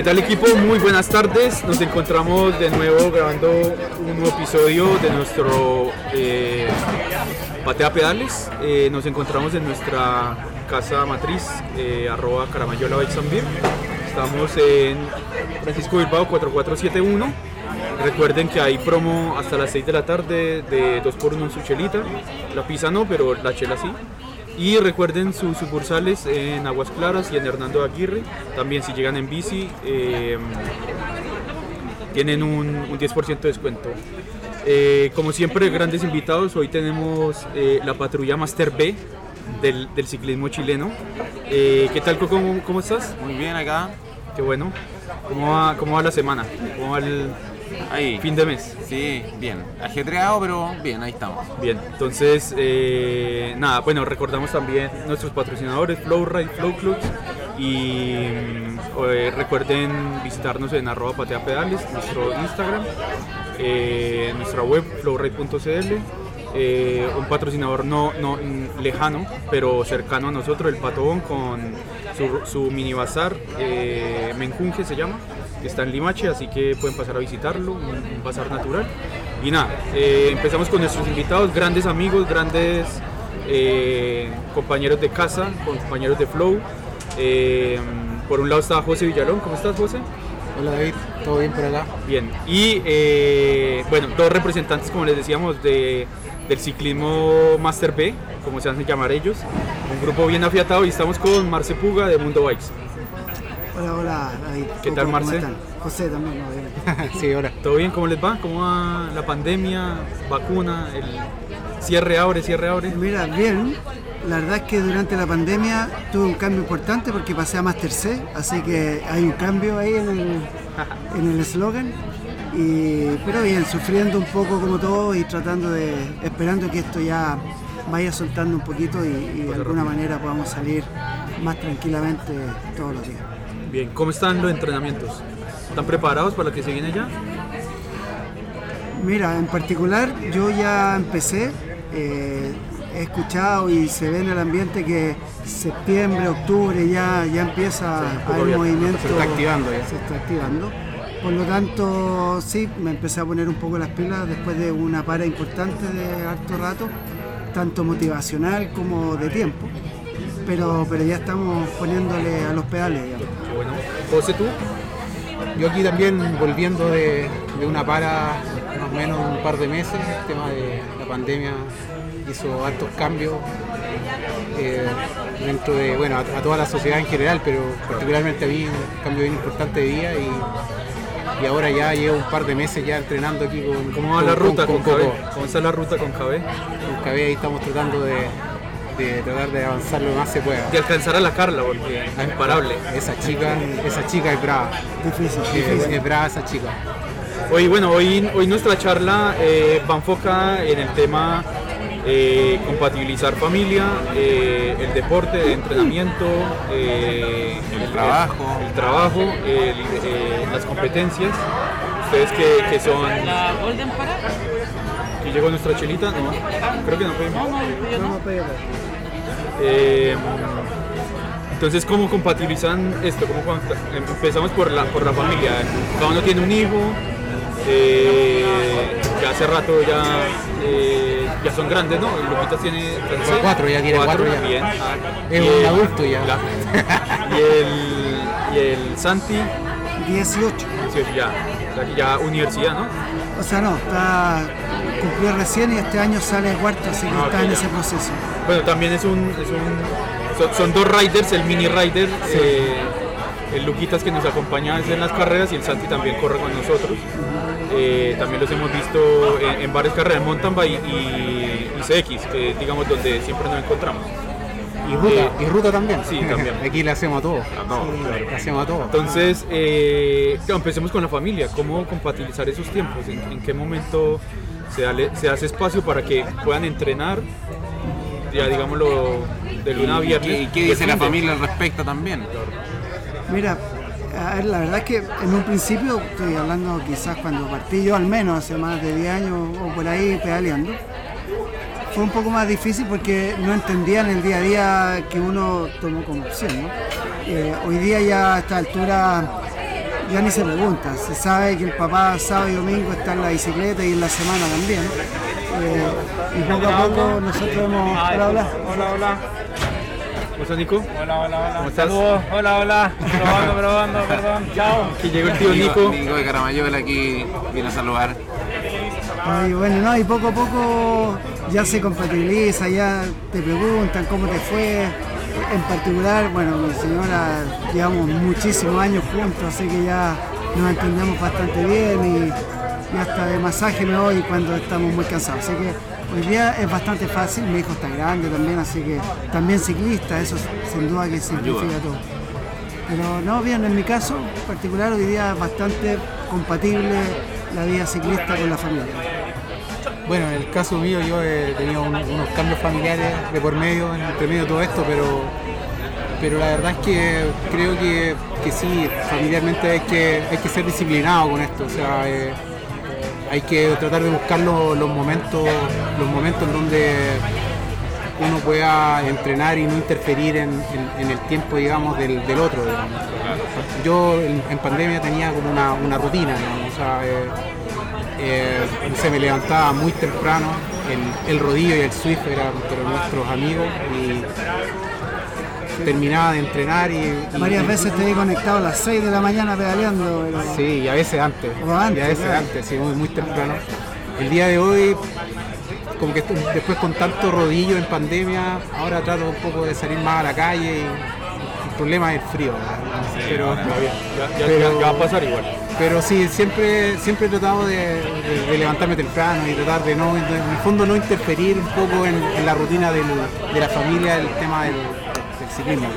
¿Qué tal equipo? Muy buenas tardes. Nos encontramos de nuevo grabando un nuevo episodio de nuestro eh, Patea Pedales. Eh, nos encontramos en nuestra casa matriz, eh, arroba Caramayola Beer. Estamos en Francisco Bilbao 4471. Recuerden que hay promo hasta las 6 de la tarde de 2x1 en su chelita. La pizza no, pero la chela sí. Y recuerden sus sucursales en Aguas Claras y en Hernando Aguirre. También si llegan en bici eh, tienen un, un 10% de descuento. Eh, como siempre, grandes invitados. Hoy tenemos eh, la patrulla Master B del, del ciclismo chileno. Eh, ¿Qué tal, Coco? ¿Cómo, cómo estás? Muy bien acá. Qué bueno. ¿Cómo va, ¿Cómo va la semana? ¿Cómo va el Ahí. fin de mes? Sí, bien. Ajetreado, pero bien, ahí estamos. Bien, entonces, eh, nada, bueno, recordamos también nuestros patrocinadores, Flowride, Flow Clubs, y mm, eh, recuerden visitarnos en arroba patea pedales, nuestro Instagram, eh, nuestra web, flowride.cl, eh, un patrocinador no, no mm, lejano, pero cercano a nosotros, el Patobón, con su, su mini bazar, eh, Menjunje se llama, que está en Limache, así que pueden pasar a visitarlo, un, un bazar natural. Y nada, eh, empezamos con nuestros invitados, grandes amigos, grandes eh, compañeros de casa, compañeros de Flow. Por un lado está José Villalón, ¿cómo estás José? Hola David, ¿todo bien por acá? Bien, y eh, bueno, dos representantes, como les decíamos, de, del ciclismo Master B, como se hacen llamar ellos, un grupo bien afiatado y estamos con Marce Puga de Mundo Bikes. Hola, hola David. ¿Qué tal, ¿Cómo Marce? están? José también, no. Sí, hola. ¿Todo bien? ¿Cómo les va? ¿Cómo va la pandemia, vacuna, el cierre abre, cierre abre? Mira, bien. La verdad es que durante la pandemia tuve un cambio importante porque pasé a Master C, así que hay un cambio ahí en el en el eslogan. Y, pero bien, sufriendo un poco como todo y tratando de, esperando que esto ya vaya soltando un poquito y, y de alguna manera podamos salir más tranquilamente todos los días. Bien, ¿cómo están los entrenamientos? ¿Están preparados para lo que se viene ya? Mira, en particular yo ya empecé, eh, he escuchado y se ve en el ambiente que septiembre, octubre ya, ya empieza Sí, a haber movimiento. Se está activando ya. Se está activando. Por lo tanto, sí, me empecé a poner un poco las pilas después de una para importante de harto rato, tanto motivacional como de tiempo. Pero, pero ya estamos poniéndole a los pedales. digamos. Bueno. José, ¿tú? Yo aquí también volviendo de, de una para más o menos un par de meses, el tema de la pandemia hizo altos cambios eh, dentro de, bueno, a, a toda la sociedad en general, pero particularmente a mí un cambio bien importante de vida y, y ahora ya llevo un par de meses ya entrenando aquí con ¿Cómo va la ruta con, Coco. KB? ¿Cómo está la ruta con? Con ahí estamos tratando de, de tratar de avanzar lo más se pueda. De alcanzar a la Carla, porque es imparable. Esa chica, esa chica es brava, Difícil, es, difícil. es brava esa chica. Hoy, bueno, hoy, hoy nuestra charla eh, va enfocada en el tema eh, compatibilizar familia, eh, el deporte, el entrenamiento, eh, El trabajo. el, trabajo, el, eh, las competencias. Ustedes que, que son... ¿Que llegó nuestra chelita? No, creo que no pedimos. Vamos a pedir. Eh, entonces, ¿cómo compatibilizan esto? ¿Cómo empezamos por la, por la familia. Cada uno tiene un hijo, eh, ya hace rato ya, eh, ya son grandes, ¿no? Luquitas tiene ¿sí? Cuatro, ya tiene cuatro ya. Bien. Es Y un el- adulto ya. y, el, y el Santi, 18. 18 ya, que ya universidad, ¿no? O sea, no, está cumplió recién y este año sale cuarto, así que Ah, está en ya. ese proceso. Bueno, también es un, es un son, son dos riders, el mini rider, eh, el Luquitas que nos acompaña en las carreras y el Santi también corre con nosotros. Eh, también los hemos visto en, en varias carreras, mountain bike y, y CX, que es, digamos donde siempre nos encontramos. Y ruta, Eh, y ruta también. sí, también. Aquí le hacemos a todo. claro. Le hacemos a todo. Entonces, eh, claro, empecemos con la familia, cómo compatibilizar esos tiempos, en, en qué momento se, dale- se hace espacio para que puedan entrenar, ya digámoslo, de luna a ¿Y viernes. qué, y dice la familia al respecto también? Mira, a ver, la verdad es que en un principio, estoy hablando quizás cuando partí yo al menos hace más de 10 años o por ahí pedaleando, fue un poco más difícil porque no entendían el día a día que uno tomó como opción. Eh, hoy día ya a esta altura ya ni se pregunta, se sabe que el papá sábado y domingo está en la bicicleta y en la semana también. Eh, y poco a poco nosotros hemos... Hola, hola. Hola, hola. ¿Cómo estás, Nico? Hola, hola, hola. ¿Cómo estás? Saludos. Hola, hola. Probando, probando, perdón. Chao. Aquí llegó el tío Nico. Nico de Caramayola aquí viene a saludar. Ay, bueno, no, y poco a poco ya se compatibiliza, ya te preguntan cómo te fue. En particular, bueno, mi señora llevamos muchísimos años juntos, así que ya nos entendemos bastante bien y, y hasta de masaje me voy cuando estamos muy cansados. Así que hoy día es bastante fácil, mi hijo está grande también, así que también ciclista, eso sin duda que simplifica todo. Pero no, bien, en mi caso en particular hoy día es bastante compatible la vida ciclista con la familia. Bueno, en el caso mío yo he tenido un- unos cambios familiares de por medio, entre medio de todo esto, pero, pero la verdad es que creo que, que sí, familiarmente hay que, hay que ser disciplinado con esto. O sea, eh, hay que tratar de buscar los, momentos, los momentos en donde uno pueda entrenar y no interferir en, el tiempo, digamos, del, otro. Yo en, pandemia tenía como una, rutina, digamos, eh, eh, se me levantaba muy temprano, el, rodillo y el Swift eran nuestros amigos y terminaba de entrenar y, y- Varias veces te he conectado a las 6 de la mañana pedaleando. pero- Sí, y a veces antes. O antes, y a veces claro. antes, sí, muy, muy temprano. El día de hoy, como que después con tanto rodillo en pandemia, ahora trato un poco de salir más a la calle y el problema es el frío. ¿verdad? Pero, Ya, ya- Pero- ya- ya va a pasar igual. pero sí, siempre, siempre he tratado de, de- de levantarme temprano y tratar de no, de- en el fondo no interferir un poco en, en la rutina del- de la familia, el tema del, ciclismo.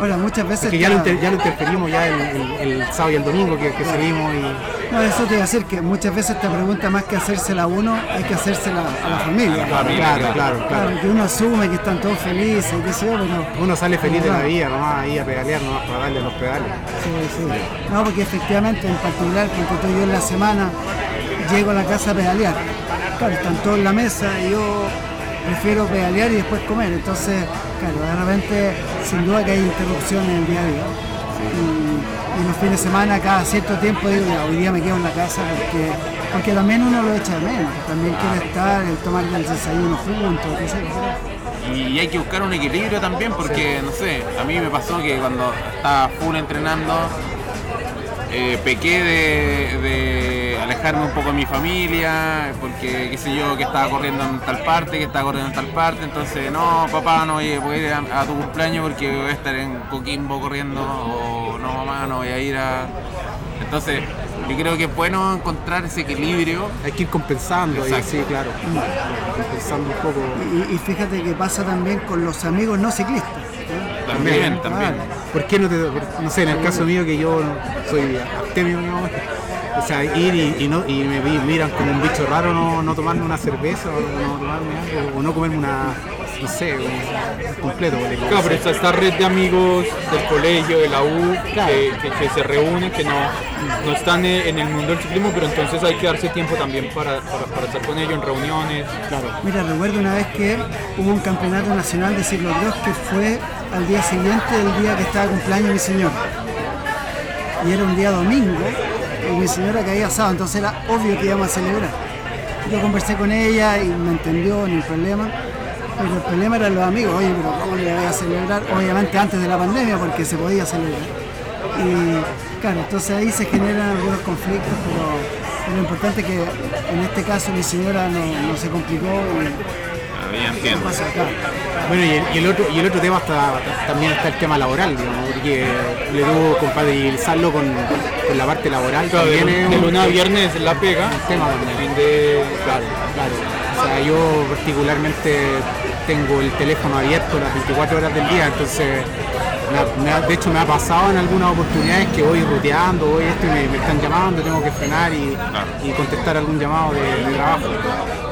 Ahora, muchas veces. Porque ya lo, está- inter- ya lo interferimos ya el, el- el sábado y el domingo que, que salimos y No, eso te iba a decir que muchas veces esta pregunta, más que hacérsela a uno, hay que hacérsela a la familia. Claro, claro, claro, Claro, que uno asume que están todos felices, qué sé yo, pero. Uno sale feliz de la Claro. vida, nomás ahí a pedalear, nomás para darle los pedales. Sí, sí. No, porque efectivamente, en particular, porque yo en la semana llego a la casa a pedalear. Claro, están todos en la mesa y yo prefiero pedalear y después comer. Entonces, claro, de repente, sin duda que hay interrupciones en el día a día. Y, y los fines de semana, cada cierto tiempo, digo, ya, hoy día me quedo en la casa porque, porque también uno lo echa de menos. También quiere estar, el tomar el desayuno juntos, qué sé yo. Y hay que buscar un equilibrio también porque, no sé, a mí me pasó que cuando estaba full entrenando, eh, pequé de, de alejarme un poco de mi familia, porque qué sé yo, que estaba corriendo en tal parte, que estaba corriendo en tal parte, entonces no, papá, no voy a ir a, a tu cumpleaños porque voy a estar en Coquimbo corriendo, o no, mamá, no voy a ir a... Entonces, yo creo que es bueno encontrar ese equilibrio. Hay que ir compensando, Exacto. sí, claro. Compensando un poco. Y, y fíjate que pasa también con los amigos no ciclistas. También, también. ¿Por qué no te.? No sé, en el caso mío que yo soy abstemio, o sea, ir y, y no, y me vi- miran como un bicho raro no, no tomarme una cerveza o no tomarme algo, o no comerme una. No sé, un, completo. Claro, pero está esta red de amigos del colegio, de la U, Claro. que, que- que se reúnen, que no, no están eh, en el mundo del ciclismo, pero entonces hay que darse tiempo también para, para, para estar con ellos en reuniones. Claro. Mira, recuerdo una vez que hubo un campeonato nacional de ciclocross que fue al día siguiente del día que estaba cumpleaños mi señora. Y era un día domingo y mi señora caía sábado, entonces era obvio que íbamos a celebrar. Yo conversé con ella y me entendió en el problema, pero el problema eran los amigos, oye, pero ¿cómo le voy a celebrar? Obviamente antes de la pandemia porque se podía celebrar. Y claro, entonces ahí se generan algunos conflictos, pero lo importante es que en este caso mi señora no, no se complicó y Bien, acá. Bueno, y el, y el otro, y el otro tema está, también está el tema laboral, digamos, porque le debo compatibilizarlo con, con la parte laboral. Claro, de, también es de un- luna a viernes la pega, un tema también. fin de... Claro, claro. O sea, yo particularmente tengo el teléfono abierto las 24 horas del día, entonces, me ha- me ha- de hecho me ha pasado en algunas oportunidades que voy ruteando, voy esto y me, me están llamando, tengo que frenar y, y contestar algún llamado de, de trabajo.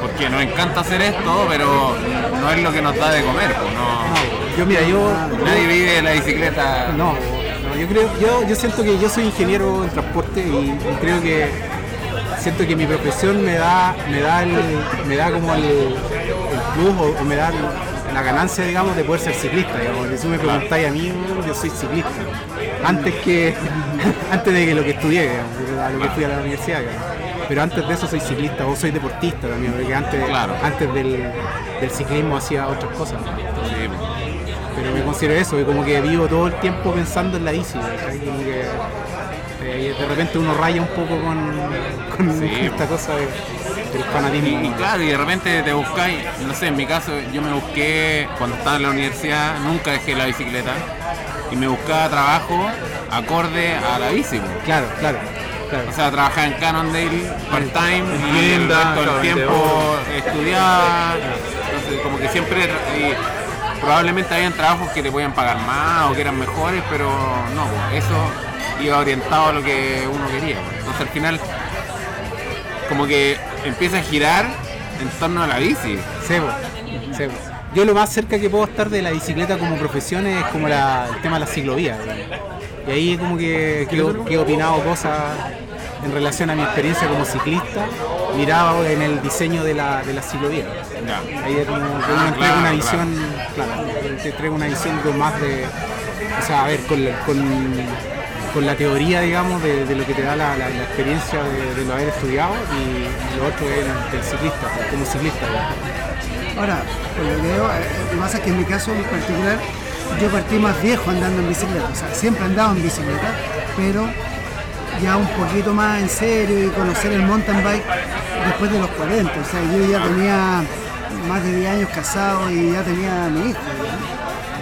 Porque nos encanta hacer esto, pero no es lo que nos da de comer, pues no. Yo, mira, yo. Nadie vive la bicicleta. No, yo creo, yo, yo siento que yo soy ingeniero en transporte y, y creo que siento que mi profesión me da, me da el, me da como el, el plus o, o me da la ganancia, digamos, de poder ser ciclista. Digamos. Si tú me preguntáis a mí, yo soy ciclista. Antes que antes de que lo que estudié, digamos, a lo que fui a la universidad. digamos. Pero antes de eso soy ciclista o soy deportista también, porque antes, Claro. antes del, del ciclismo hacía otras cosas. Me considero eso, que como que vivo todo el tiempo pensando en la bici. ¿cachai? Como que eh, de repente uno raya un poco con, con Sí. esta cosa de- del Y, fanatismo. y claro, y de repente te buscáis, no sé, en mi caso yo me busqué cuando estaba en la universidad, nunca dejé la bicicleta y me buscaba trabajo acorde a la bici. po. Claro, claro, claro. O sea, trabajaba en Cannondale part-time y el resto del tiempo estudiaba. Entonces, como que siempre. Probablemente habían trabajos que te podían pagar más o que eran mejores, pero no, pues, eso iba orientado a lo que uno quería. pues. Entonces, al final, como que empieza a girar en torno a la bici. Sebo, sebo. Yo lo más cerca que puedo estar de la bicicleta como profesión es como el tema de la ciclovía. Y ahí como que, que, he- que he opinado cosas en relación a mi experiencia como ciclista, miraba en el diseño de la, de la ciclovía. Ya. Ahí es como que Ah, uno entrega claro, una claro. visión, claro, te entrega una visión más de, o sea, a ver, con, la- con, con la teoría, digamos, de, de lo que te da la, la- la experiencia de, de lo haber estudiado y lo otro es el, del ciclista, como ciclista. Ahora, por lo que veo, lo que pasa es que en mi caso en particular, yo partí más viejo andando en bicicleta. O sea, siempre he andado en bicicleta, pero ya un poquito más en serio y conocer el mountain bike después de los 40. O sea, yo ya tenía más de 10 años casado y ya tenía a mi hijo.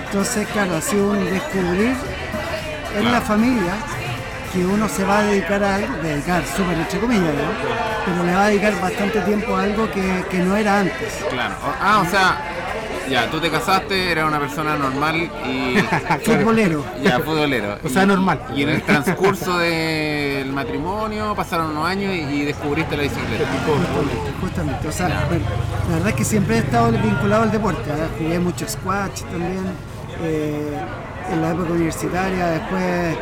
Entonces, claro, ha sido un descubrir en la familia que uno se va a dedicar a algo, dedicar súper entre comillas, ¿no? pero le va a dedicar bastante tiempo a algo que, que no era antes. Claro. Ah, o sea, ya, tú te casaste, eras una persona normal y. Futbolero. Ya, futbolero. O sea, Y- normal. Y en el transcurso del matrimonio pasaron unos años y, y descubriste la bicicleta. Justamente, justamente. O sea, la verdad es que siempre he estado vinculado al deporte. ¿eh? Jugué mucho squash también eh, en la época universitaria. Después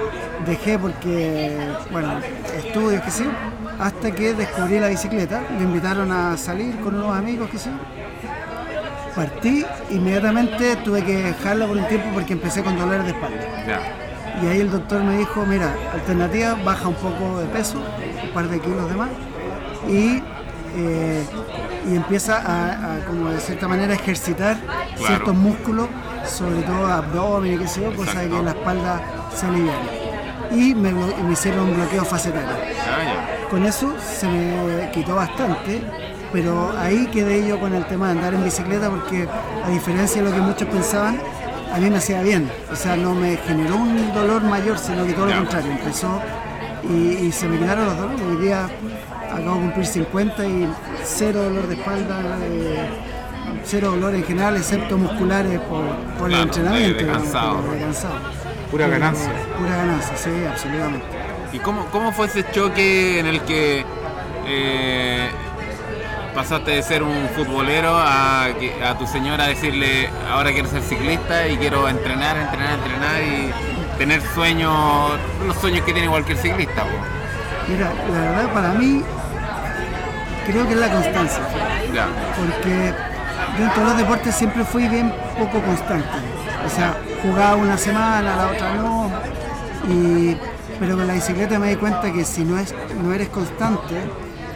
dejé porque, bueno, estudios, que sí, hasta que descubrí la bicicleta. Me invitaron a salir con unos amigos, que sí. Partí, inmediatamente tuve que dejarla por un tiempo porque empecé con dolores de espalda. Y ahí el doctor me dijo, mira, alternativa, baja un poco de peso, un par de kilos de más, y, eh, y empieza a, a, como de cierta manera, ejercitar ciertos músculos, sobre todo abdomen y qué sé yo, cosa de que la espalda se aliviane. Y me, hicieron un bloqueo facetario. Ah. Con eso se me quitó bastante, pero ahí quedé yo con el tema de andar en bicicleta porque a diferencia de lo que muchos pensaban, a mí me hacía bien. O sea, no me generó un dolor mayor, sino que todo lo contrario. Empezó y, y se me quitaron los dolores. Hoy día acabo de cumplir 50 y cero dolor de espalda, eh, cero dolor en general, excepto musculares por, por Claro, el entrenamiento. digamos, cansado. cansado. Pura ganancia. Pura ganancia, sí, absolutamente. ¿Y cómo, cómo fue ese choque en el que eh, pasaste de ser un futbolero a, a tu señora decirle ahora quiero ser ciclista y quiero entrenar, entrenar, entrenar y tener sueños, los sueños que tiene cualquier ciclista? Mira, la verdad para mí creo que es la constancia. Ya. porque dentro de los deportes siempre fui bien poco constante. O sea, jugaba una semana, la otra no. Y, pero con la bicicleta me di cuenta que si no, es, no eres constante,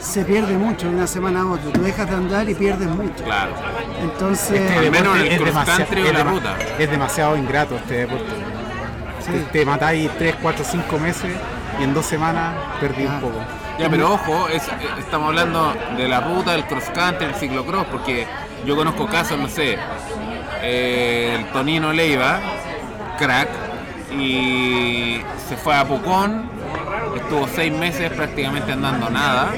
se pierde mucho de una semana a otra. Tú dejas de andar y pierdes mucho. Claro. Entonces, Al Este menos en el es cross demasiado- country o es la ruta. Es demasiado ingrato este deporte. Te, te matáis 3, 4, 5 meses y en dos semanas perdí un poco. Ya, pero ojo, es- eh, estamos hablando de la ruta, del cross country, el ciclocross, porque yo conozco casos, no sé, eh, el Tonino Leiva, crack, y se fue a Pucón, estuvo seis meses prácticamente andando nada,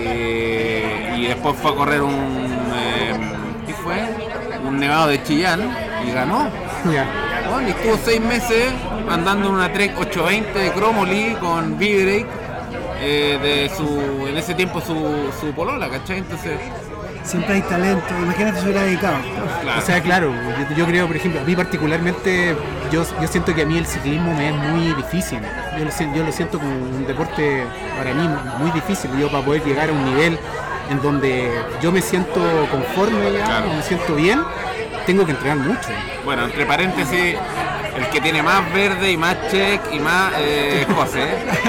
eh, y después fue a correr un, eh, ¿qué fue? Un nevado de Chillán y ganó. Bueno, y estuvo seis meses andando en una Trek 820 de Chromoly con V-Brake eh, de su, en ese tiempo su, su polola, ¿cachai? Entonces, siempre hay talento. Imagínate si hubiera dedicado. Claro. O sea, claro, yo, yo creo, por ejemplo, a mí particularmente, yo, yo siento que a mí el ciclismo me es muy difícil. Yo lo, yo lo siento como un deporte para mí muy difícil. Yo para poder llegar a un nivel en donde yo me siento conforme ya, Claro. me siento bien, tengo que entrenar mucho. Bueno, entre paréntesis, el que tiene más verde y más check y más eh, José.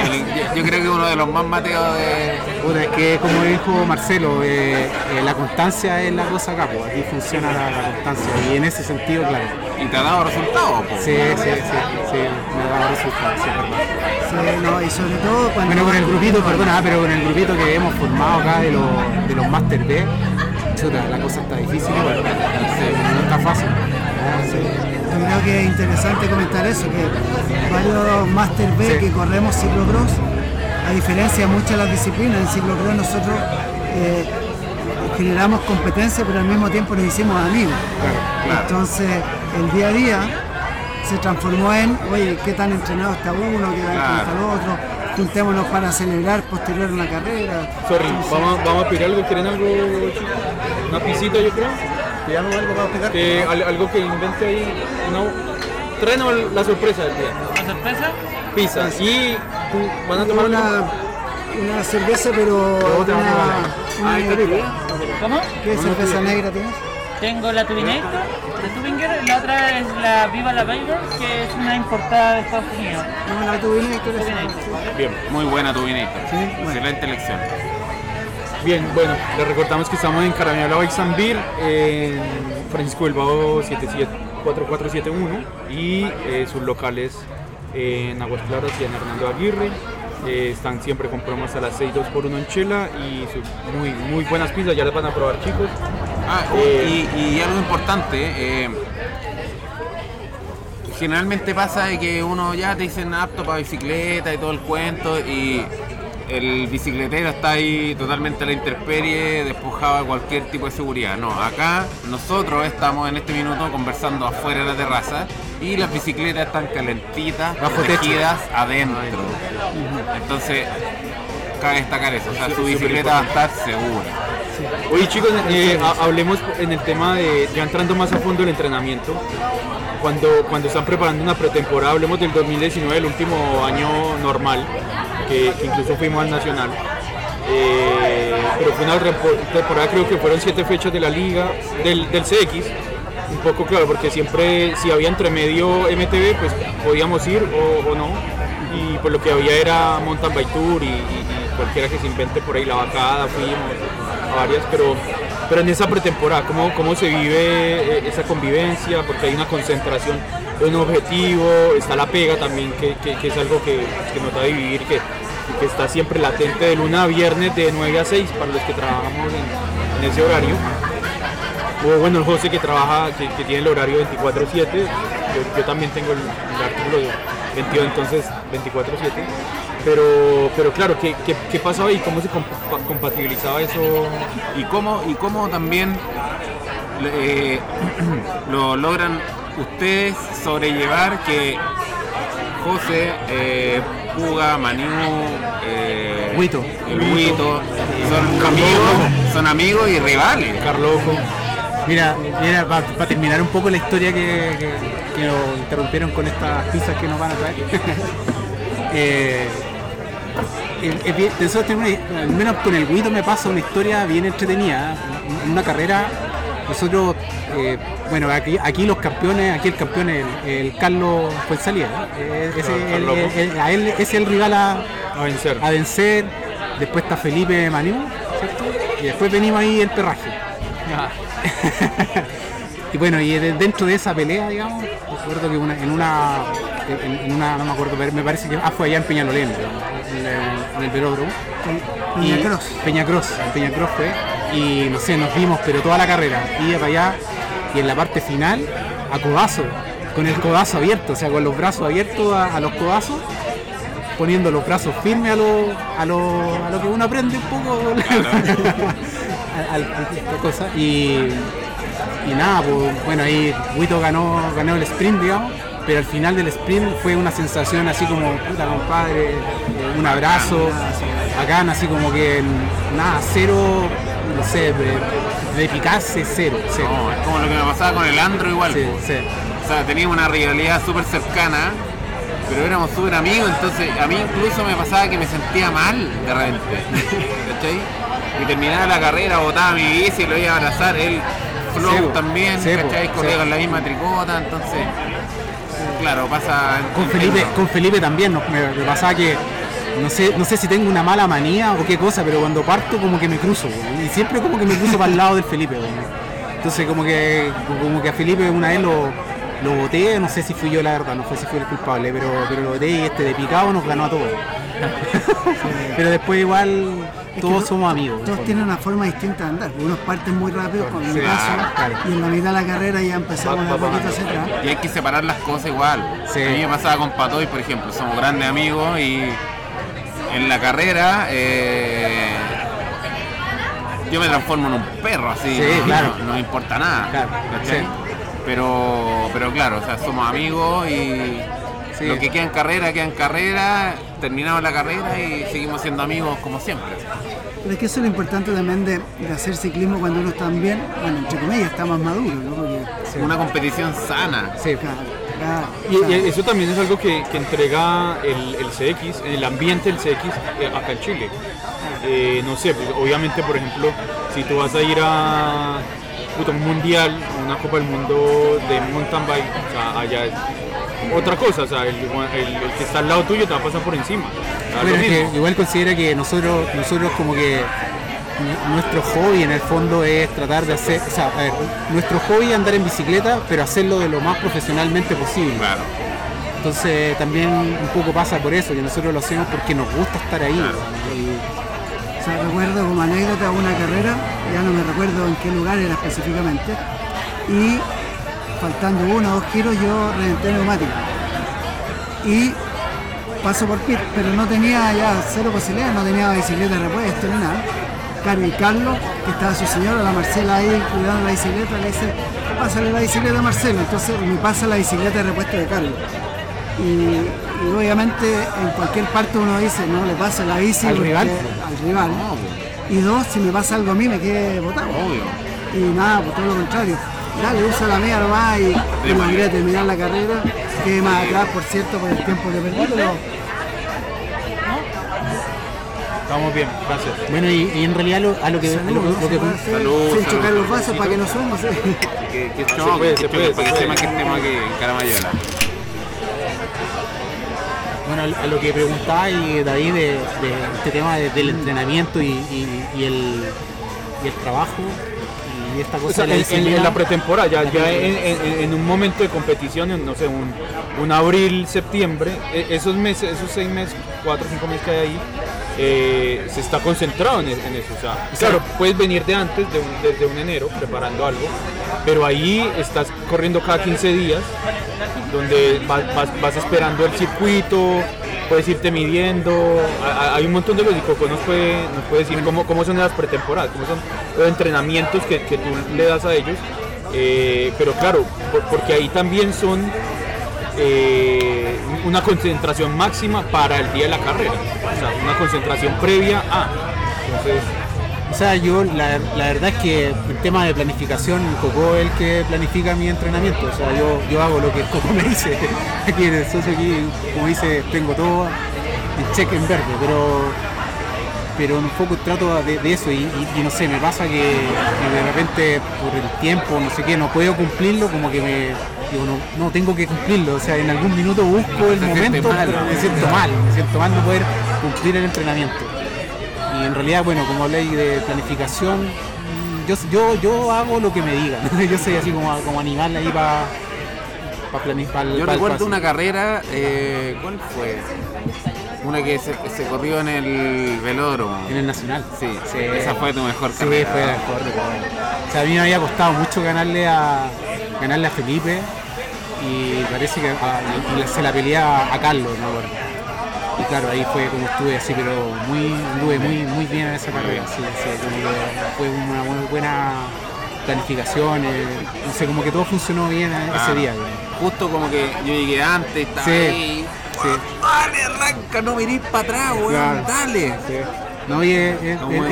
El- yo, creo que uno de los más mateos de. Puta, es que como dijo Marcelo, eh, eh, la constancia es la cosa acá, pues, aquí funciona la, la constancia y en ese sentido, claro. Y te ha dado resultados, po. Sí, sí, sí, sí, me ha dado resultados, sí, es verdad. Sí, no, y sobre todo cuando. Bueno, con el grupito, perdona, ah, pero con el grupito que hemos formado acá de los, de los Master B, chuta, la cosa está difícil. Sí, no está fácil. Yo creo que es interesante comentar eso, que varios Master B Sí. que corremos ciclocross, a diferencia de muchas de las disciplinas, en ciclocross nosotros eh, generamos competencia, pero al mismo tiempo nos hicimos amigos. Claro. Entonces, el día a día se transformó en, oye, qué tan entrenado está uno, qué tan Claro. está el otro, juntémonos para celebrar posterior una carrera. Sorry, vamos, vamos a pedir algo. ¿Quieren algo? Una pisita, yo creo. Algo que invente ahí. Una, tráenos la sorpresa del día. ¿La sorpresa? Pizza. Y tú, van a tomar Una, una cerveza, pero otra una, una negrita. ¿Cómo? ¿Qué cerveza negra tienes? Tengo la Tubinator de Tubinger, la otra es la Viva la Bayer, que es una importada de Estados Unidos. No, la tuvinegra, ¿qué Tubinator. Bien. Muy buena tu Vinator. Sí, bueno. Excelente elección. Bien, bueno, les recordamos que estamos en Carabineros Bike San Bill, en Francisco Bilbao 77 4471 y eh, sus locales en Aguas Claras y en Hernando Aguirre. Eh, están siempre con promos a las 6 2 por 1 en Chela y sus muy, muy buenas pizzas, ya las van a probar chicos. Ah, Eh, y, y algo importante, generalmente pasa de que uno ya te dicen apto para bicicleta y todo el cuento y el bicicletero está ahí totalmente a la intemperie, despojado de cualquier tipo de seguridad. No, acá nosotros estamos en este minuto conversando afuera de la terraza y las bicicletas están calentitas, Bajo protegidas adentro. Entonces, cabe destacar eso, o sea, su bicicleta va a estar segura. Oye chicos, eh, ha- hablemos en el tema de, ya entrando más a fondo el entrenamiento, cuando, cuando están preparando una pretemporada, hablemos del 2019, el último año normal, que, incluso fuimos al Nacional. Eh, pero fue una temporada, creo que fueron siete fechas de la liga, del, del CX, un poco claro, porque siempre si había entre medio MTV, pues podíamos ir o, no. Y pues lo que había era mountain bike tour y- y cualquiera que se invente por ahí, la vacada, fuimos a varias, pero, pero en esa pretemporada, ¿cómo, cómo se vive eh, esa convivencia? Porque hay una concentración un objetivo, está la pega también, que, que- es algo que, que nos da de vivir, que, que está siempre latente de luna a viernes de 9 a 6 para los que trabajamos en, ese horario. O bueno, el José que trabaja, que, tiene el horario 24-7, yo, también tengo el, el artículo de 22, entonces 24-7. Pero, pero claro, ¿qué, qué, qué pasaba ahí? ¿Cómo se compa- compatibilizaba eso? y cómo y cómo también eh, lo logran ustedes sobrellevar que José, eh, Puga, Manu, eh, Huito. el Huito, son amigos, son amigos y rivales. Carlojo. Mira, mira para terminar un poco la historia que, que, que nos interrumpieron con estas pizzas que nos van a traer. Eh, bien- nosotros tenemos una- al menos con el Guido me pasa una historia bien entretenida. En una carrera, nosotros, eh, bueno, aquí, aquí los campeones, aquí el campeón es el, el Carlos Fuenzalía. Eh, ese, Claro, el- Carlos. el- el- a él es el rival a, A vencer. a vencer. Después está Felipe Manu, ¿cierto? Y después venimos ahí el perraje. y bueno, y de- dentro de esa pelea, digamos, recuerdo que una- en una, en, en una, no me acuerdo, me parece que ah, fue allá en Peñalolén, en el, en el velódromo. Peñacross. Peñacross, en Peñacross fue. Y no sé, nos vimos, pero toda la carrera, iba para allá, y en la parte final, a codazo, con el codazo abierto, o sea, con los brazos abiertos a, a los codazos, poniendo los brazos firmes a lo, a lo, a lo que uno aprende un poco a cosa. Y, y nada, pues bueno, ahí Wito ganó, ganó el sprint, digamos, pero al final del sprint fue una sensación así como, puta compadre, eh, un abrazo, bacán, así como que nada, cero, no sé, de, de eficacia cero, cero. No, es como lo que me pasaba con el Andro igual. Sí, sí. O sea, teníamos una rivalidad súper cercana, pero éramos súper amigos, entonces a mí incluso me pasaba que me sentía mal de repente. ¿Cachai? Y terminaba la carrera, botaba mi bici y lo iba a abrazar, él flow también. ¿cachai? Corría con la misma tricota, entonces, claro, pasa... Con Felipe, con Felipe también nos- me, me pasaba que no sé, no sé si tengo una mala manía o qué cosa, pero cuando parto como que me cruzo, y siempre como que me cruzo para el lado del Felipe. Entonces como que como que a Felipe una vez lo, lo boté, no sé si fui yo la verdad, no sé si fui el culpable, pero, pero lo boté y este de picado nos ganó a todos. pero después igual Es todos somos amigos. el Todos tienen una forma distinta de andar. Unos parten muy rápido, con Sí, caso, claro. y en la mitad de la carrera ya empezamos va poquito hacia atrás. Y hay que separar las cosas igual. Sí. A mí me pasaba con Patoy, por ejemplo, somos grandes amigos y en la carrera eh, yo me transformo en un perro así, Sí, no, claro. no, no me importa nada. Pero, pero claro, o sea, somos amigos y Sí. lo que queda en carrera, queda en carrera, terminamos la carrera y seguimos siendo amigos como siempre. Pero es que eso es lo importante también de, de hacer ciclismo cuando uno está bien, bueno, entre comillas, está más maduro, ¿no? Porque, Una competición sana. Sí. claro, claro, Y, eso también es algo que, que entrega el, el CX, el ambiente del CX eh, acá en Chile. Eh, no sé, pues, obviamente, por ejemplo, si tú vas a ir a un mundial, una Copa del Mundo de mountain bike, o sea, allá es otra cosa, o sea, el, el- el que está al lado tuyo te va a pasar por encima. Bueno, es que igual considera que nosotros, nosotros como que nuestro hobby en el fondo es tratar de hacer, o sea, a ver, nuestro hobby es andar en bicicleta, pero hacerlo de lo más profesionalmente posible. Claro. Entonces también un poco pasa por eso, que nosotros lo hacemos porque nos gusta estar ahí. Claro. Y- O sea, recuerdo como anécdota una carrera, ya no me recuerdo en qué lugar era específicamente, y faltando uno o dos giros yo reventé neumático. Y paso por pit, pero no tenía ya cero posibilidades, no tenía bicicleta de repuesto ni nada. Y Carlos, que estaba su señora, la Marcela ahí cuidando la bicicleta, le dice, pásale la bicicleta a Marcelo. Entonces me pasa la bicicleta de repuesto de Carlos. Y, y obviamente en cualquier parte uno dice, no le pasa la bici Al porque- rival. al rival. Y dos, si me pasa algo a mí me quedé botado. Obvio. Y nada, pues todo lo contrario. Dale, usa la mía nomás y no logré terminar la carrera. Quedé más atrás, por cierto, por el tiempo que perdí, pero Estamos bien, gracias. Bueno, y, y en realidad lo, a lo que, a lo, salud, ¿no? lo Se que- puede hacer salud, sin salud, chocar los vasos para que no suene, sí. Que, que se choque, puede, que se choque, puede, para se que puede. sepan que estemos aquí en Caramayola. Bueno, a lo que preguntaba y David de, de este tema de- del entrenamiento y, y- y el, y el trabajo y esta cosa O sea, de la en, la pretemporada, ya, ya en, en- en un momento de competición, en, no sé, un, un abril, septiembre, e- esos meses, esos seis meses, cuatro o cinco meses que hay ahí, eh, se está concentrado en, en eso. O sea, claro, puedes venir de antes, de un- desde un enero, preparando algo, pero ahí estás corriendo cada 15 días, donde vas, vas- vas esperando el circuito, puedes irte midiendo, hay un montón de y Coco nos puede, nos puede decir cómo, cómo son las pretemporadas, cómo son los entrenamientos que, que tú le das a ellos, Eh, pero claro, por- porque ahí también son eh, una concentración máxima para el día de la carrera, o sea, una concentración previa a. O sea, yo la, la verdad es que el tema de planificación, Coco es el que planifica mi entrenamiento. O sea, yo, yo hago lo que Coco me dice. Aquí en el socio, aquí, como dice, tengo todo en cheque en verde, pero pero un poco trato de, de eso y, no sé, me pasa que de repente por el tiempo, no sé qué, no puedo cumplirlo, como que me digo, no, no tengo que cumplirlo, o sea, en algún minuto busco el momento, mal, me siento mal, me siento mal no poder cumplir el entrenamiento. Y en realidad, bueno, como habláis de planificación, yo, yo, yo hago lo que me digan. yo soy así como, como animal ahí para pa planificar. Yo recuerdo una carrera, eh, ¿cuál fue? Una que se, se corrió en el velódromo. En el Nacional. Sí, esa fue tu mejor Sí, carrera. fue la mejor. O sea, a mí me había costado mucho ganarle a ganarle a Felipe y parece que a- y- y se la peleé a, a Carlos, ¿no? Bueno, Y claro, ahí fue como estuve así, pero muy, anduve muy, muy bien en esa carrera. Sí, sí, como fue una muy buena planificación, eh, no sé, como que todo funcionó bien ese día. Justo como que yo llegué antes, estaba Sí. ahí. Sí. Dale, arranca, no mirís para atrás, weón, Claro. dale. Sí. No, y es-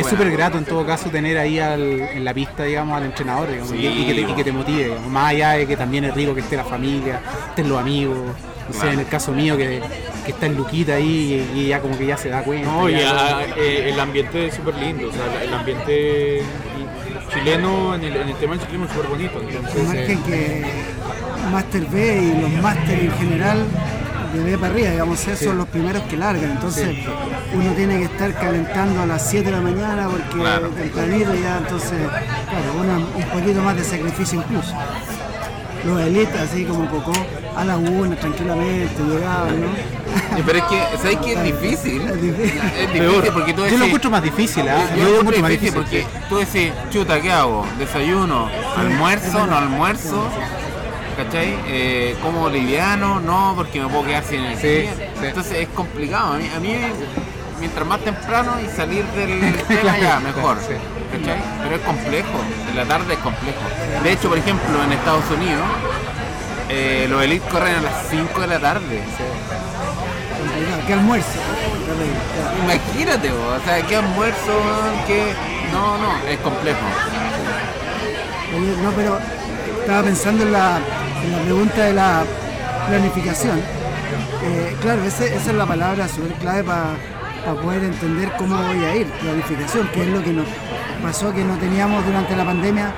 súper grato en todo caso tener ahí al- en la pista, digamos, al entrenador, digamos, Sí. y, y que te, y que te motive, digamos. más allá de que también es rico que esté la familia, estén los amigos, no sé, Claro. en el caso mío que, que está el Luquita ahí y, y ya como que ya se da cuenta. No, y ya- eh, el ambiente es súper lindo, o sea, el ambiente chileno en el, en el tema del ciclismo es súper bonito. Entonces, que Master B y los Master en general de B para arriba, digamos, esos son los primeros que largan. Entonces uno tiene que estar calentando a las 7 de la mañana porque Claro. tempranito ya, entonces, claro, uno- un poquito más de sacrificio incluso. Los elites, así como Coco, a la una, tranquilamente, llegaban, ¿no? Pero es que, ¿sabes qué es difícil? Es difícil. Es difícil porque tú Yo decís, lo encuentro más difícil, ¿ah? Yo Yo lo encuentro encuentro más difícil difícil. porque tú decís, chuta, ¿qué hago? ¿Desayuno? ¿Almuerzo? ¿No almuerzo? ¿Cachai? Eh, ¿Como liviano? No, porque me puedo quedar sin energía. sí. Entonces es complicado. A mí, a mí, mientras más temprano y salir del tema ya, mejor. Sí. ¿Cachai? Pero es complejo. En la tarde es complejo. De hecho, por ejemplo, en Estados Unidos, eh, los elites corren a las 5 de la tarde. ¿Qué almuerzo? Imagínate, vos, o sea, ¿qué almuerzo? ¿Qué? No, no, es complejo. No, pero estaba pensando en la, en la pregunta de la planificación. Eh, claro, ese- esa es la palabra súper clave para poder entender cómo voy a ir, planificación, que es lo que nos pasó que no teníamos durante la pandemia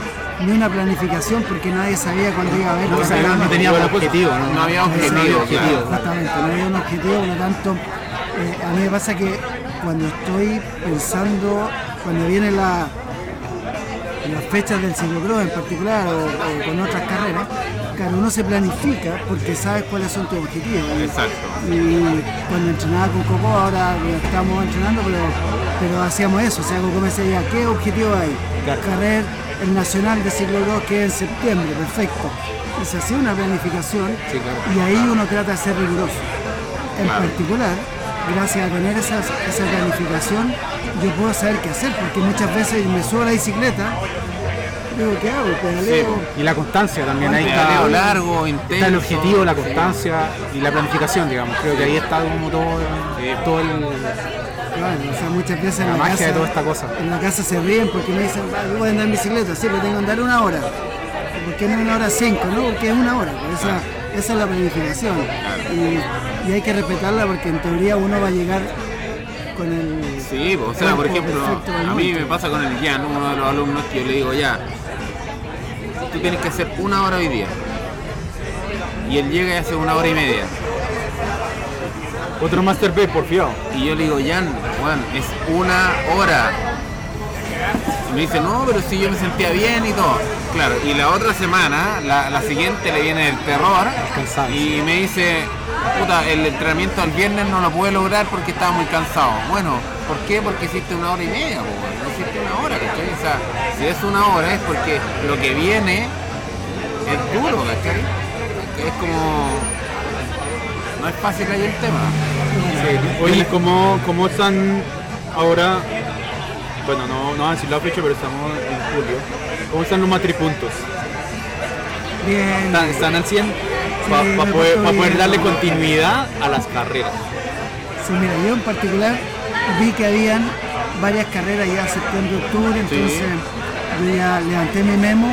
ni una planificación porque nadie sabía cuándo iba a haber. No, o sea, no, no teníamos objetivo, ¿no? No había objetivo, el claro. Exactamente, no había un objetivo, por lo tanto, eh, a mí me pasa que cuando estoy pensando, cuando viene la, las fechas del ciclocross en particular o, o con otras carreras, claro, uno se planifica porque sabes cuáles son tus objetivos. Exacto. Y cuando entrenaba con Coco, ahora estamos entrenando, pero, pero hacíamos eso, o sea, Coco me decía, ¿qué objetivo hay? Carrer el Nacional de Ciclocross que es en septiembre, perfecto. Y se hacía una planificación Sí, claro. y ahí uno trata de ser riguroso. En Claro. particular, gracias a tener esas- esa planificación, yo puedo saber qué hacer, porque muchas veces me subo a la bicicleta, digo, ¿qué hago? Pedaleo. Y la constancia también, ahí Pedaleo está, largo, intenso. está el objetivo, la constancia y la planificación, digamos. Creo que ahí está como todo, todo el... Claro, o sea, muchas veces en La la, magia casa, de toda esta cosa. En la casa se ríen porque me dicen, "Ah, yo voy a andar en bicicleta, sí, pero tengo que andar una hora. ¿Por qué no una hora cinco? No, porque es una hora. pues esa, esa es la planificación. Y, y hay que respetarla porque en teoría uno va a llegar con el. Sí, o sea, por ejemplo, a mí me pasa con el Jan, uno de los alumnos que yo le digo, ya, tú tienes que hacer una hora hoy día. Y él llega y hace una hora y media. otro Master B, porfiado. Y yo le digo, Jan, Juan, es una hora. Y me dice, no, pero si yo me sentía bien y todo. Claro, y la otra semana, la, la siguiente le viene el terror y me dice, puta, el entrenamiento del viernes no lo pude lograr porque estaba muy cansado. Bueno, ¿por qué? Porque hiciste una hora y media, po, weón. no hiciste una hora, ¿cachai? O sea, si es una hora es porque lo que viene es duro, ¿cachai? Es como... No es fácil ahí el tema. Oye, ¿cómo, ¿cómo están ahora? Bueno, no, no voy a decir la fecha, pero estamos en julio. ¿Cómo están los matripuntos? Bien. ¿Están, están al 100? Para poder, pa' poder darle continuidad a las carreras. Sí, mira, yo en particular vi que habían varias carreras ya septiembre, octubre, entonces yo ya levanté mi memo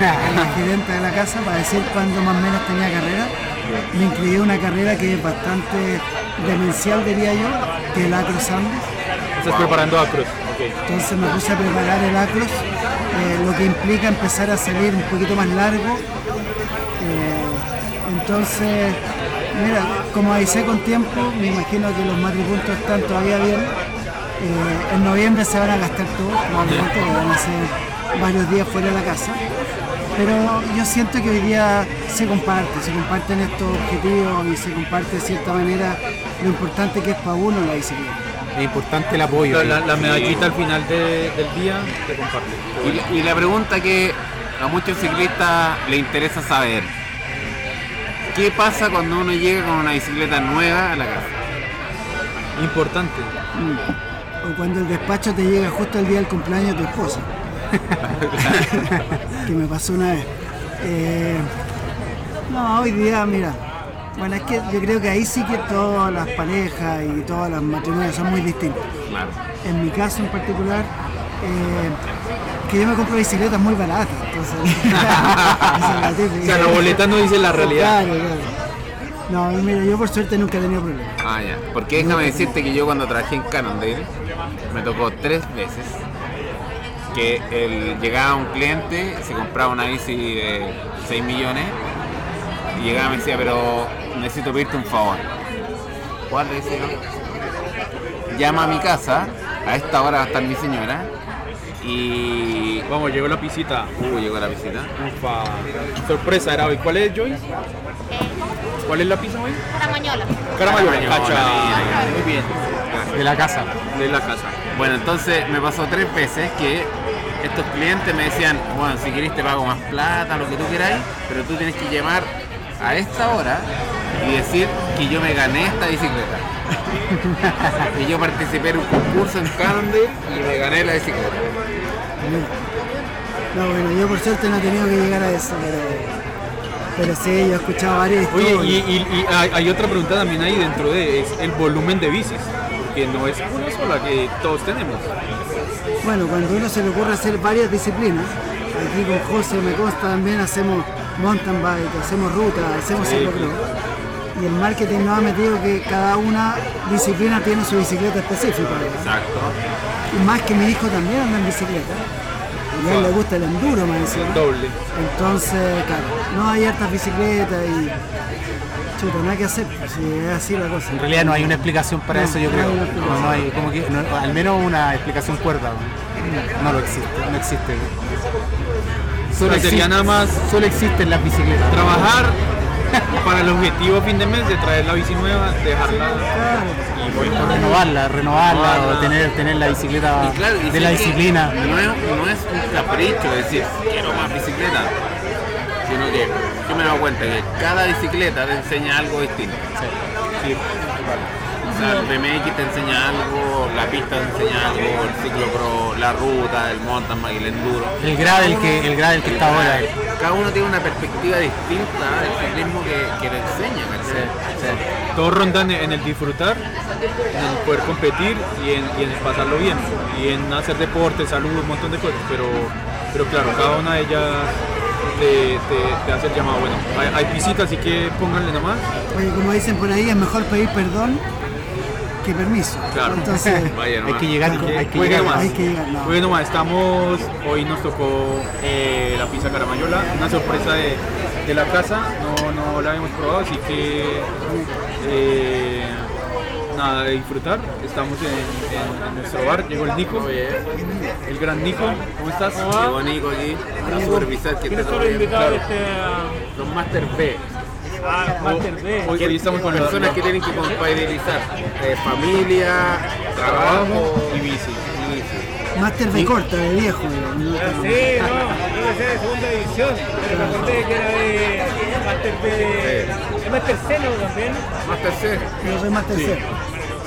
a la gerente de la casa para decir cuándo más o menos tenía carrera. Me inscribí en una carrera que es bastante demencial, diría yo, que es el Acros Andes. Estás preparando a Cruz. Entonces me puse a preparar el Acros, eh, lo que implica empezar a salir un poquito más largo. Eh, entonces, mira, como avisé con tiempo, me imagino que los matripuntos están todavía bien. Eh, en noviembre se van a gastar todos, probablemente, van a ser varios días fuera de la casa. Pero yo siento que hoy día se comparte, se comparten estos objetivos y se comparte de cierta manera lo importante que es para uno la bicicleta. Es importante el apoyo. La, la- la medallita al final de- del día te comparte. Y la, y la pregunta que a muchos ciclistas le interesa saber, ¿qué pasa cuando uno llega con una bicicleta nueva a la casa? Importante. O cuando el despacho te llega justo el día del cumpleaños de tu esposa. que me pasó una vez. Eh, no, hoy día, mira, Bueno, es que yo creo que ahí sí que todas las parejas y todas las matrimonios son muy distintos. Claro. En mi caso en particular, eh, que yo me compro bicicletas muy baratas, entonces. O sea, la boleta no dice la realidad. Claro, claro. No, mira, yo por suerte nunca he tenido problemas. Ah, ya. Porque déjame decirte que yo cuando trabajé en Cannondale me tocó tres veces que el, llegaba un cliente, se compraba una bici de 6 millones y llegaba y me decía, pero necesito pedirte un favor. ¿Cuál le decía? Llama a mi casa, a esta hora va a estar mi señora y... Vamos, llegó la pisita. Uh, llegó la visita. Ufa. Sorpresa, era hoy. ¿Cuál es, Joyce? ¿Cuál es la pizza hoy? Caramañola. Cacha. Muy bien. De la casa. De la casa. Bueno, entonces me pasó tres veces que estos clientes me decían, bueno, si querés te pago más plata, lo que tú queráis, pero tú tienes que llamar a esta hora y decir que yo me gané esta bicicleta. y yo participé en un concurso en Cannondale y me gané la bicicleta. No, bueno, yo por suerte no he tenido que llegar a eso, pero. Pero sí, yo he escuchado varias Oye, historias. y, y- y hay, hay otra pregunta también ahí dentro de es el volumen de bicis, que no es una sola que todos tenemos. Bueno, cuando uno se le ocurre hacer varias disciplinas, aquí con José me consta también hacemos mountain bike, hacemos ruta, hacemos Sí, ciclocross. Y el marketing nos ha metido que cada una disciplina tiene su bicicleta específica. ¿verdad? Exacto. Y más que mi hijo también anda en bicicleta. Y a él le gusta el enduro, me decía. Doble. Entonces, claro, no hay hartas bicicletas y. Chuta, nada que hacer, pues, si es así la cosa. En realidad no hay una explicación para No, eso, yo no creo. No, no hay, como que, no- al menos una explicación cuerda. ¿no? No lo existe, no existe. Solo existe- nada más Solo existen las bicicletas. Trabajar para el objetivo fin de mes de traer la bici nueva, dejarla y voy renovarla, renovarla, o tener, tener la bicicleta Y claro, y de la disciplina. No es, no es un capricho decir, quiero más bicicleta, sino que yo me he dado cuenta que cada bicicleta te enseña algo distinto. Sí. Sea, el BMX te enseña algo, la pista te enseña algo, el ciclocross, la ruta, el mountain bike, el enduro. El gravel que, el gravel que está ahora. Cada uno tiene una perspectiva distinta del ciclismo que, que te enseña. Todos rondan en el disfrutar, en el poder competir y en, y en el pasarlo bien, y en hacer deporte, salud, un montón de cosas, pero, pero claro, cada una de ellas te, te- te hace el llamado. Bueno, hay, hay visitas, así que pónganle nomás. Oye, como dicen por ahí, es mejor pedir perdón que permiso. Claro. Entonces, Vaya Hay que llegar, que hay que llegar. nomás. hay que llegar. No. Bueno, nomás, estamos, hoy nos tocó eh, la pizza caramayola, una sorpresa de, de la casa, no, no la habíamos probado, así que eh, nada, de disfrutar. Estamos en, en- en nuestro bar, llegó el Nico, el gran Nico, ¿cómo estás? Llegó Nico aquí para supervisar que ¿Quiénes esté son todo los claro. este Los Master B. ah, Master B? Hoy, hoy estamos con personas que tienen que compatibilizar eh, familia, trabajo y bici. Máster de corta, de viejo. ¿no? Sí, no, yo decía de segunda división, pero me acordé que era de Master B Master C, ¿no? También. Master C. Yo soy Máster C.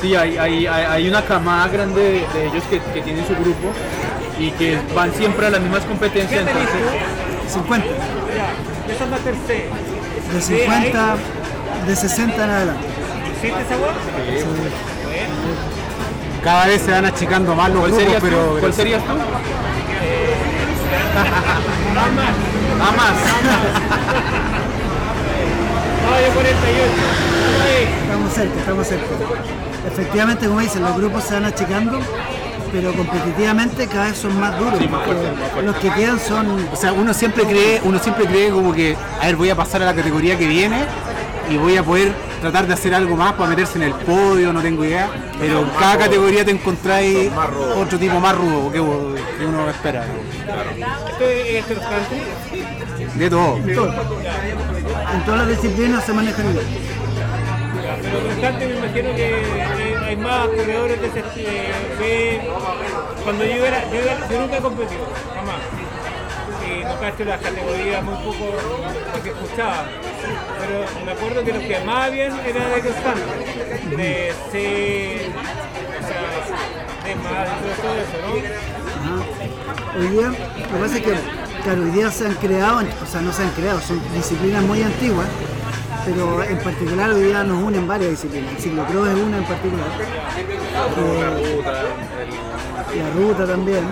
Sí, hay, hay, hay una camada grande de, de ellos que, que tienen su grupo y que van siempre a las mismas competencias. ¿Qué tenés Entonces, 50. Ya, eso es Master C. De 50, de 60 en adelante. ¿Hiciste esa voz? Cada vez se van achicando más los ¿cuál, grupos, pero, ¿Cuál serías tú? Ambas. Amas. No, yo 48. Ahí. Estamos cerca, estamos cerca. Efectivamente, como dicen, los grupos se van achicando, pero competitivamente cada vez son más duros. Los que quedan son O sea, uno siempre cree, uno siempre cree como que, a ver, voy a pasar a la categoría que viene y voy a poder tratar de hacer algo más para meterse en el podio, no tengo idea. Pero en cada categoría te encontráis otro tipo más rudo que, uno espera. Esto es. De todo. todo. En todas las disciplinas se manejan igual. Pero me imagino que hay más corredores de ese Cuando yo era, yo, nunca he competido, jamás. Y no cacho las categorías muy poco que escuchaba. Pero me acuerdo que los que más habían era de country. De C, o sea, de más, de todo eso, ¿no? Hoy día, lo que pasa es que, claro, hoy día se han creado, o sea, no se han creado, son disciplinas muy antiguas pero en particular hoy día nos unen varias disciplinas. El ciclocross es una en particular. Eh, la ruta también.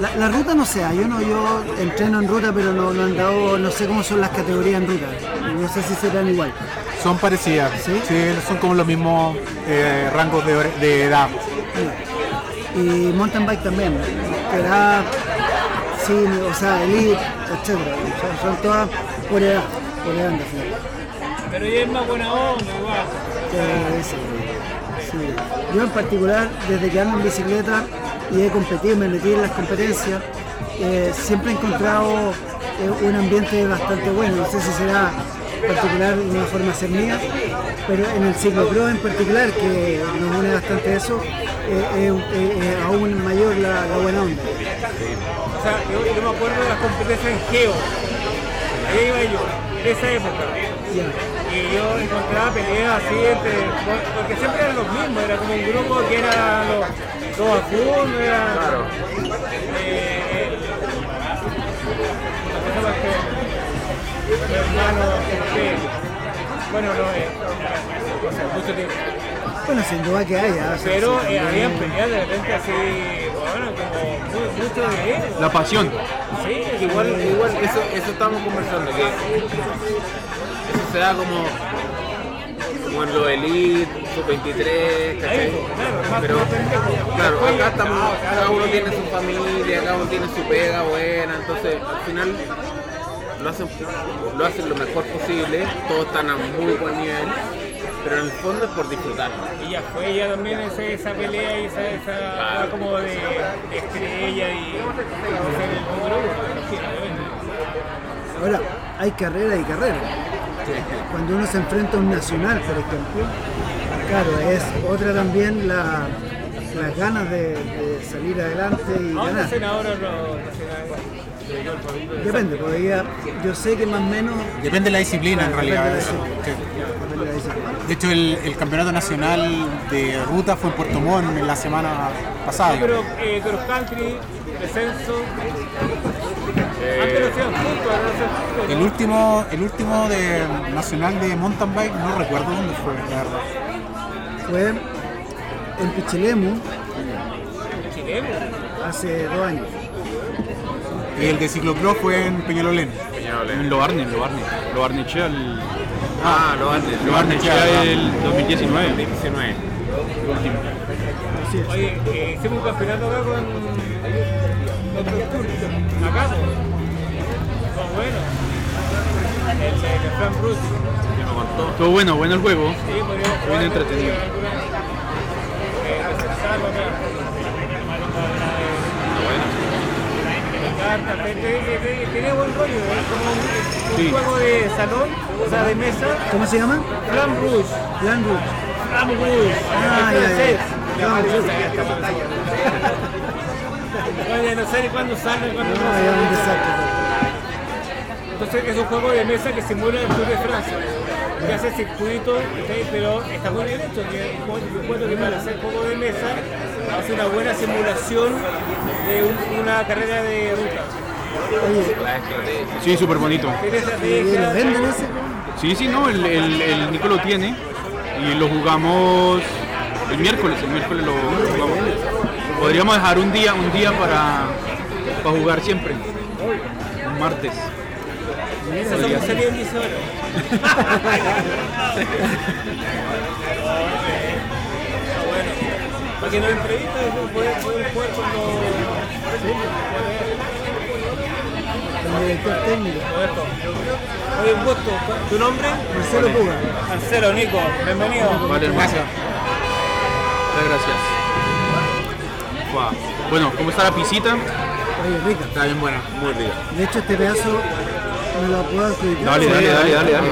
La, la ruta no sé, yo no, yo entreno en ruta, pero no, no han dado, no sé cómo son las categorías en ruta. No sé si serán igual. Son parecidas, ¿Sí? son como los mismos eh, rangos de, edad. Y mountain bike también, da, sí, o sea, elite, etc. Son, son todas por edad, por edad en definitiva. Pero ella es más buena onda, igual. Eh, sí, sí. Yo en particular, desde que ando en bicicleta y he competido, me metí en las competencias, eh, siempre he encontrado eh, un ambiente bastante bueno. No sé si será particular una forma de ser mía, pero en el ciclocross en particular, que nos une bastante eso, eh, es aún mayor la, la buena onda. O sea, yo, yo me acuerdo de las competencias en Geo. Ahí iba yo, en esa época. Y yo encontraba peleas así entre. Porque siempre eran los mismos, era como un grupo que era los dos a uno, era. Claro. Eh, eh, mi hermano, este, bueno, no, eh, o sea, mucho tiempo. Bueno, sin duda que haya. o sea, Pero sí, eh, habían peleas de repente así, bueno, como mu- mucho de La pasión. Sí, Igual, igual eso, eso estamos conversando, que se da como, como en los Elite, Sub-23, ¿cachai? Pero claro, acá estamos, cada uno tiene su familia, cada uno tiene su pega buena, entonces al final lo hacen, lo hacen lo mejor posible, todos están a muy buen nivel, pero en el fondo es por disfrutar. Y ya fue ella también esa, esa pelea y esa, esa como de, de estrella y ser el número uno. Ahora, hay carrera y carrera. Cuando uno se enfrenta a un nacional, por ejemplo, claro, es otra también la- las ganas de, de salir adelante y ¿A dónde ganar. hacen ahora los nacionales? Depende, ya- yo sé que más o menos. Depende de la disciplina en realidad. de la eso. disciplina. Sí. depende de la disciplina. De hecho, el, el campeonato nacional de ruta fue en Puerto Montt en la semana pasada. Sí, pero eh, cross country, descenso. Juntos. El último, el último de nacional de mountain bike, no recuerdo dónde fue, la verdad. Fue en Pichilemu hace dos años. Y el de ciclocross fue en Peñalolén. En Loarne, en Loarne. Loarnechea el, Ah, lo antes, lo antes. Loarnechea el 2019. 19. Así es. Oye, eh, hicimos un campeonato acá con. Acá, pues. Fue bueno. El de el Fran Bruce. Ya me contó. Estuvo bueno, bueno el juego. Sí, podríamos jugar. entretenido. Eh, te- Tenía buen rollo, es como un, un Sí. juego de salón, o sea, de mesa. ¿Cómo se llama? Flan Rouge. Plan Rouge. Flan Rouge. Ah, ya, ya. francés. Flan Rouge. Oye, no sé ni cuándo sale, cuándo No, Entonces es un juego de mesa que simula el Tour de Francia. Que hace circuitos, ¿sí? pero está muy bien hecho. Que yo encuentro que para hacer juego de mesa hace una buena simulación de un- una carrera de ruta. Sí, súper bonito. Sí, sí, no, el, el, el Nico lo tiene y lo jugamos el miércoles, el miércoles lo jugamos. Podríamos dejar un día, un día para, para jugar siempre. Un martes. Eso es como salir en 10 horas. Está bueno. Para que nos entrevistas, pueden pueden jugar cuando. El director técnico. Oye, un gusto. ¿Tu nombre? Marcelo Puga. Marcelo, Nico. Bienvenido. Vale, hermano. Muchas gracias. Bueno, ¿cómo está la pisita? Oye, rica. Está bien buena. Muy rico. De hecho, este pedazo Dale, dale, dale, dale, dale.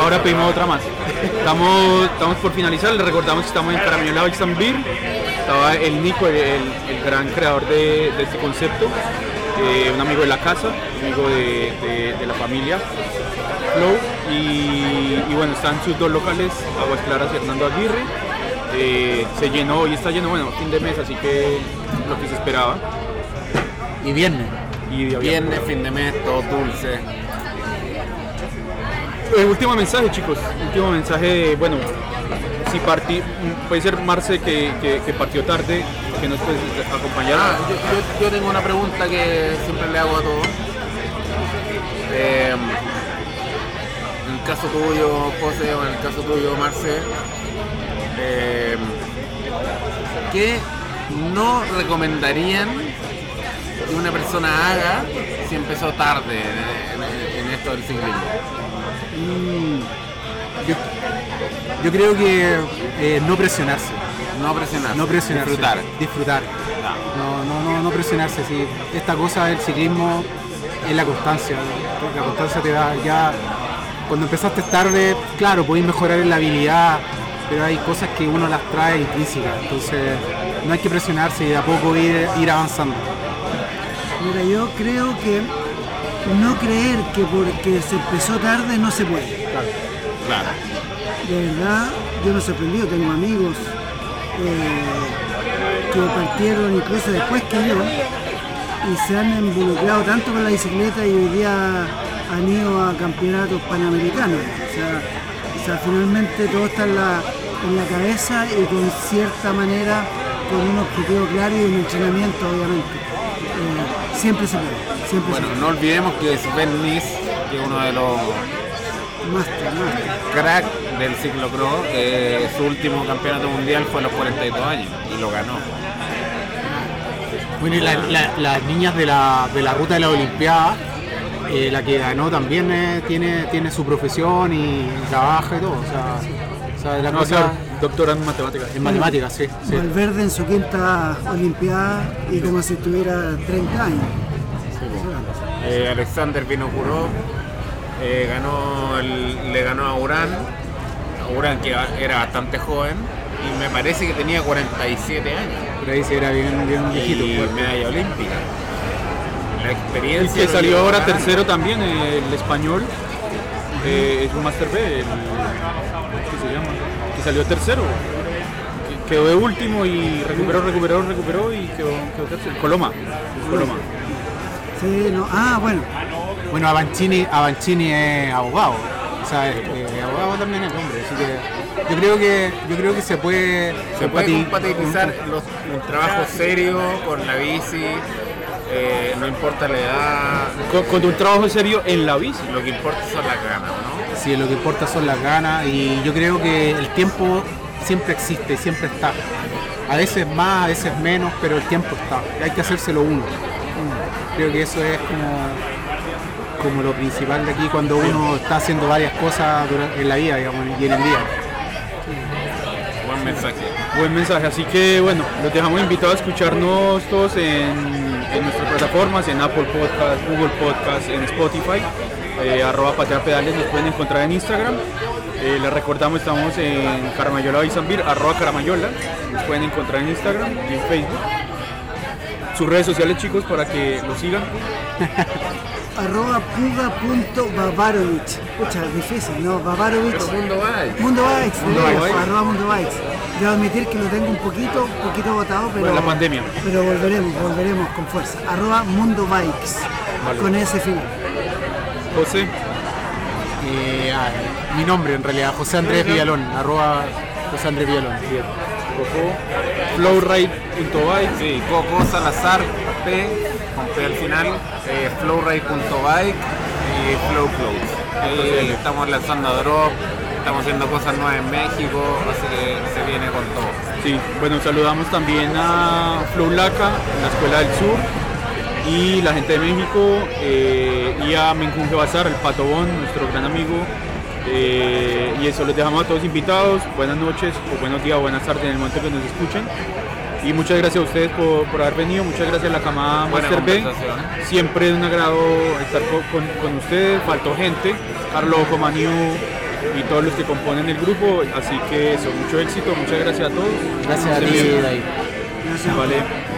Ahora pedimos otra más. Estamos, estamos por finalizar, les recordamos que estamos en Caramelado Exam Beer. Estaba el Nico, el, el- gran creador de, este concepto, eh, un amigo de la casa, amigo de, de- la familia, Flow. Y, y bueno, están sus dos locales, Aguas Claras y Hernando Aguirre. Eh, se llenó y está lleno, bueno, fin de mes, así que lo que se esperaba. Y viernes. Y de Viernes, fin de mes, todo dulce. Eh, último mensaje, chicos. Último mensaje, bueno, si partí, puede ser Marce que, que- que partió tarde, que nos puedes acompañar. Ah, yo, yo- yo tengo una pregunta que siempre le hago a todos. Eh, en el caso tuyo, José, o en el caso tuyo, Marce, eh, ¿qué no recomendarían que una persona haga si empezó tarde en, en- en esto del ciclismo? Yo, yo creo que eh, no presionarse. No presionar, No presionarse. disfrutar. Disfrutar. No, no, no, no presionarse. Sí. Esta cosa del ciclismo es la constancia. La constancia te da ya. Cuando empezaste tarde, claro, podéis mejorar en la habilidad, pero hay cosas que uno las trae intrínsecas. Entonces, no hay que presionarse y de a poco ir, ir avanzando. Mira, yo creo que no creer que porque se empezó tarde no se puede. Claro. De verdad, yo me he sorprendido, tengo amigos eh, que partieron incluso después que yo y se han involucrado tanto con la bicicleta y hoy día han ido a campeonatos panamericanos. O sea, o sea, finalmente todo está en la, en la cabeza y con cierta manera, con un objetivo claro y un entrenamiento obviamente. Siempre se puede, siempre Bueno, se no olvidemos que Sven Nys, que es uno de los puede. Máster. crack del ciclocross, eh, su último campeonato mundial fue a los 42 años y lo ganó. Bueno, y la- la- las niñas de la, de la ruta de la Olimpiada, eh, la que ganó también eh, tiene, tiene su profesión y trabaja y todo. O sea, o sea, la No, cosa claro, doctora en matemáticas. en matemáticas, sí. sí. Valverde en su quinta Olimpiada y como si tuviera 30 años. Eh, Alexander Vinokurov eh, ganó el- le ganó a Urán, Urán que era bastante joven y me parece que tenía 47 años Por ahí sí era bien, bien viejito. y fuerte. medalla olímpica. La experiencia que lo salió ahora ganando. tercero también, el español, eh, es un Master B, el, ¿qué se llama? Salió tercero. Que Quedó de último y recuperó, recuperó, recuperó y quedó, quedó tercero. Coloma, Coloma. Sí, no. Ah, bueno. Bueno, Avancini, Avancini es abogado. O sea, es, eh, abogado también es hombre. Así que yo creo que, yo creo que se puede, Se puede compati- compatibilizar los, un trabajo serio con la bici, eh, no importa la edad, Con, con un trabajo serio en la bici. lo que importa son las ganas, ¿no? Si lo que importa son las ganas y yo creo que el tiempo siempre existe, siempre está. A veces más, a veces menos, pero el tiempo está. Hay que hacérselo uno. Creo que eso es como, como lo principal de aquí cuando uno está haciendo varias cosas en la vida digamos, y en el día. Buen mensaje. Buen mensaje, así que bueno, los dejamos invitados a escucharnos todos en, en nuestras plataformas, en Apple Podcast, Google Podcast, en Spotify, eh, arroba patea pedales, nos pueden encontrar en Instagram. Eh, les recordamos, estamos en Caramayola Bizambir, arroba Caramayola, nos pueden encontrar en Instagram y en Facebook. Sus redes sociales chicos para que lo sigan. Arroba puga.bavarovic. Pucha, difícil, ¿no? Bavarovic. mundo va. Mundo Bikes, Mundo Bikes. arroba Mundo Bikes. Debo admitir que lo tengo un poquito, un poquito botado, pero, Por la pandemia. pero volveremos, volveremos con fuerza. Arroba Mundo Bikes, Vale. con ese final. José, Eh, ah, mi nombre en realidad, José Andrés Villalón, arroba José Andrés Villalón. Coco, flowride.bike, Sí, Coco Salazar P, con P al final, eh, flowride.bike y Flow Clothes. Ahí estamos lanzando drop, estamos haciendo cosas nuevas en México, así que se viene con todo. Sí, bueno, saludamos también a Flow Laca, la Escuela del Sur, y la gente de México, eh, y a Menjunje Bazar, el Patobón, nuestro gran amigo. eh, y eso, los dejamos a todos invitados. Buenas noches, o buenos días, o buenas tardes en el momento que nos escuchen. Y muchas gracias a ustedes por, por haber venido, muchas gracias a la camada Buena Master B. Siempre es un agrado estar co- con, con ustedes, faltó gente, Carlos Comaniu y todos los que componen el grupo, así que eso, mucho éxito, muchas gracias a todos. Gracias a ti. David. Vale.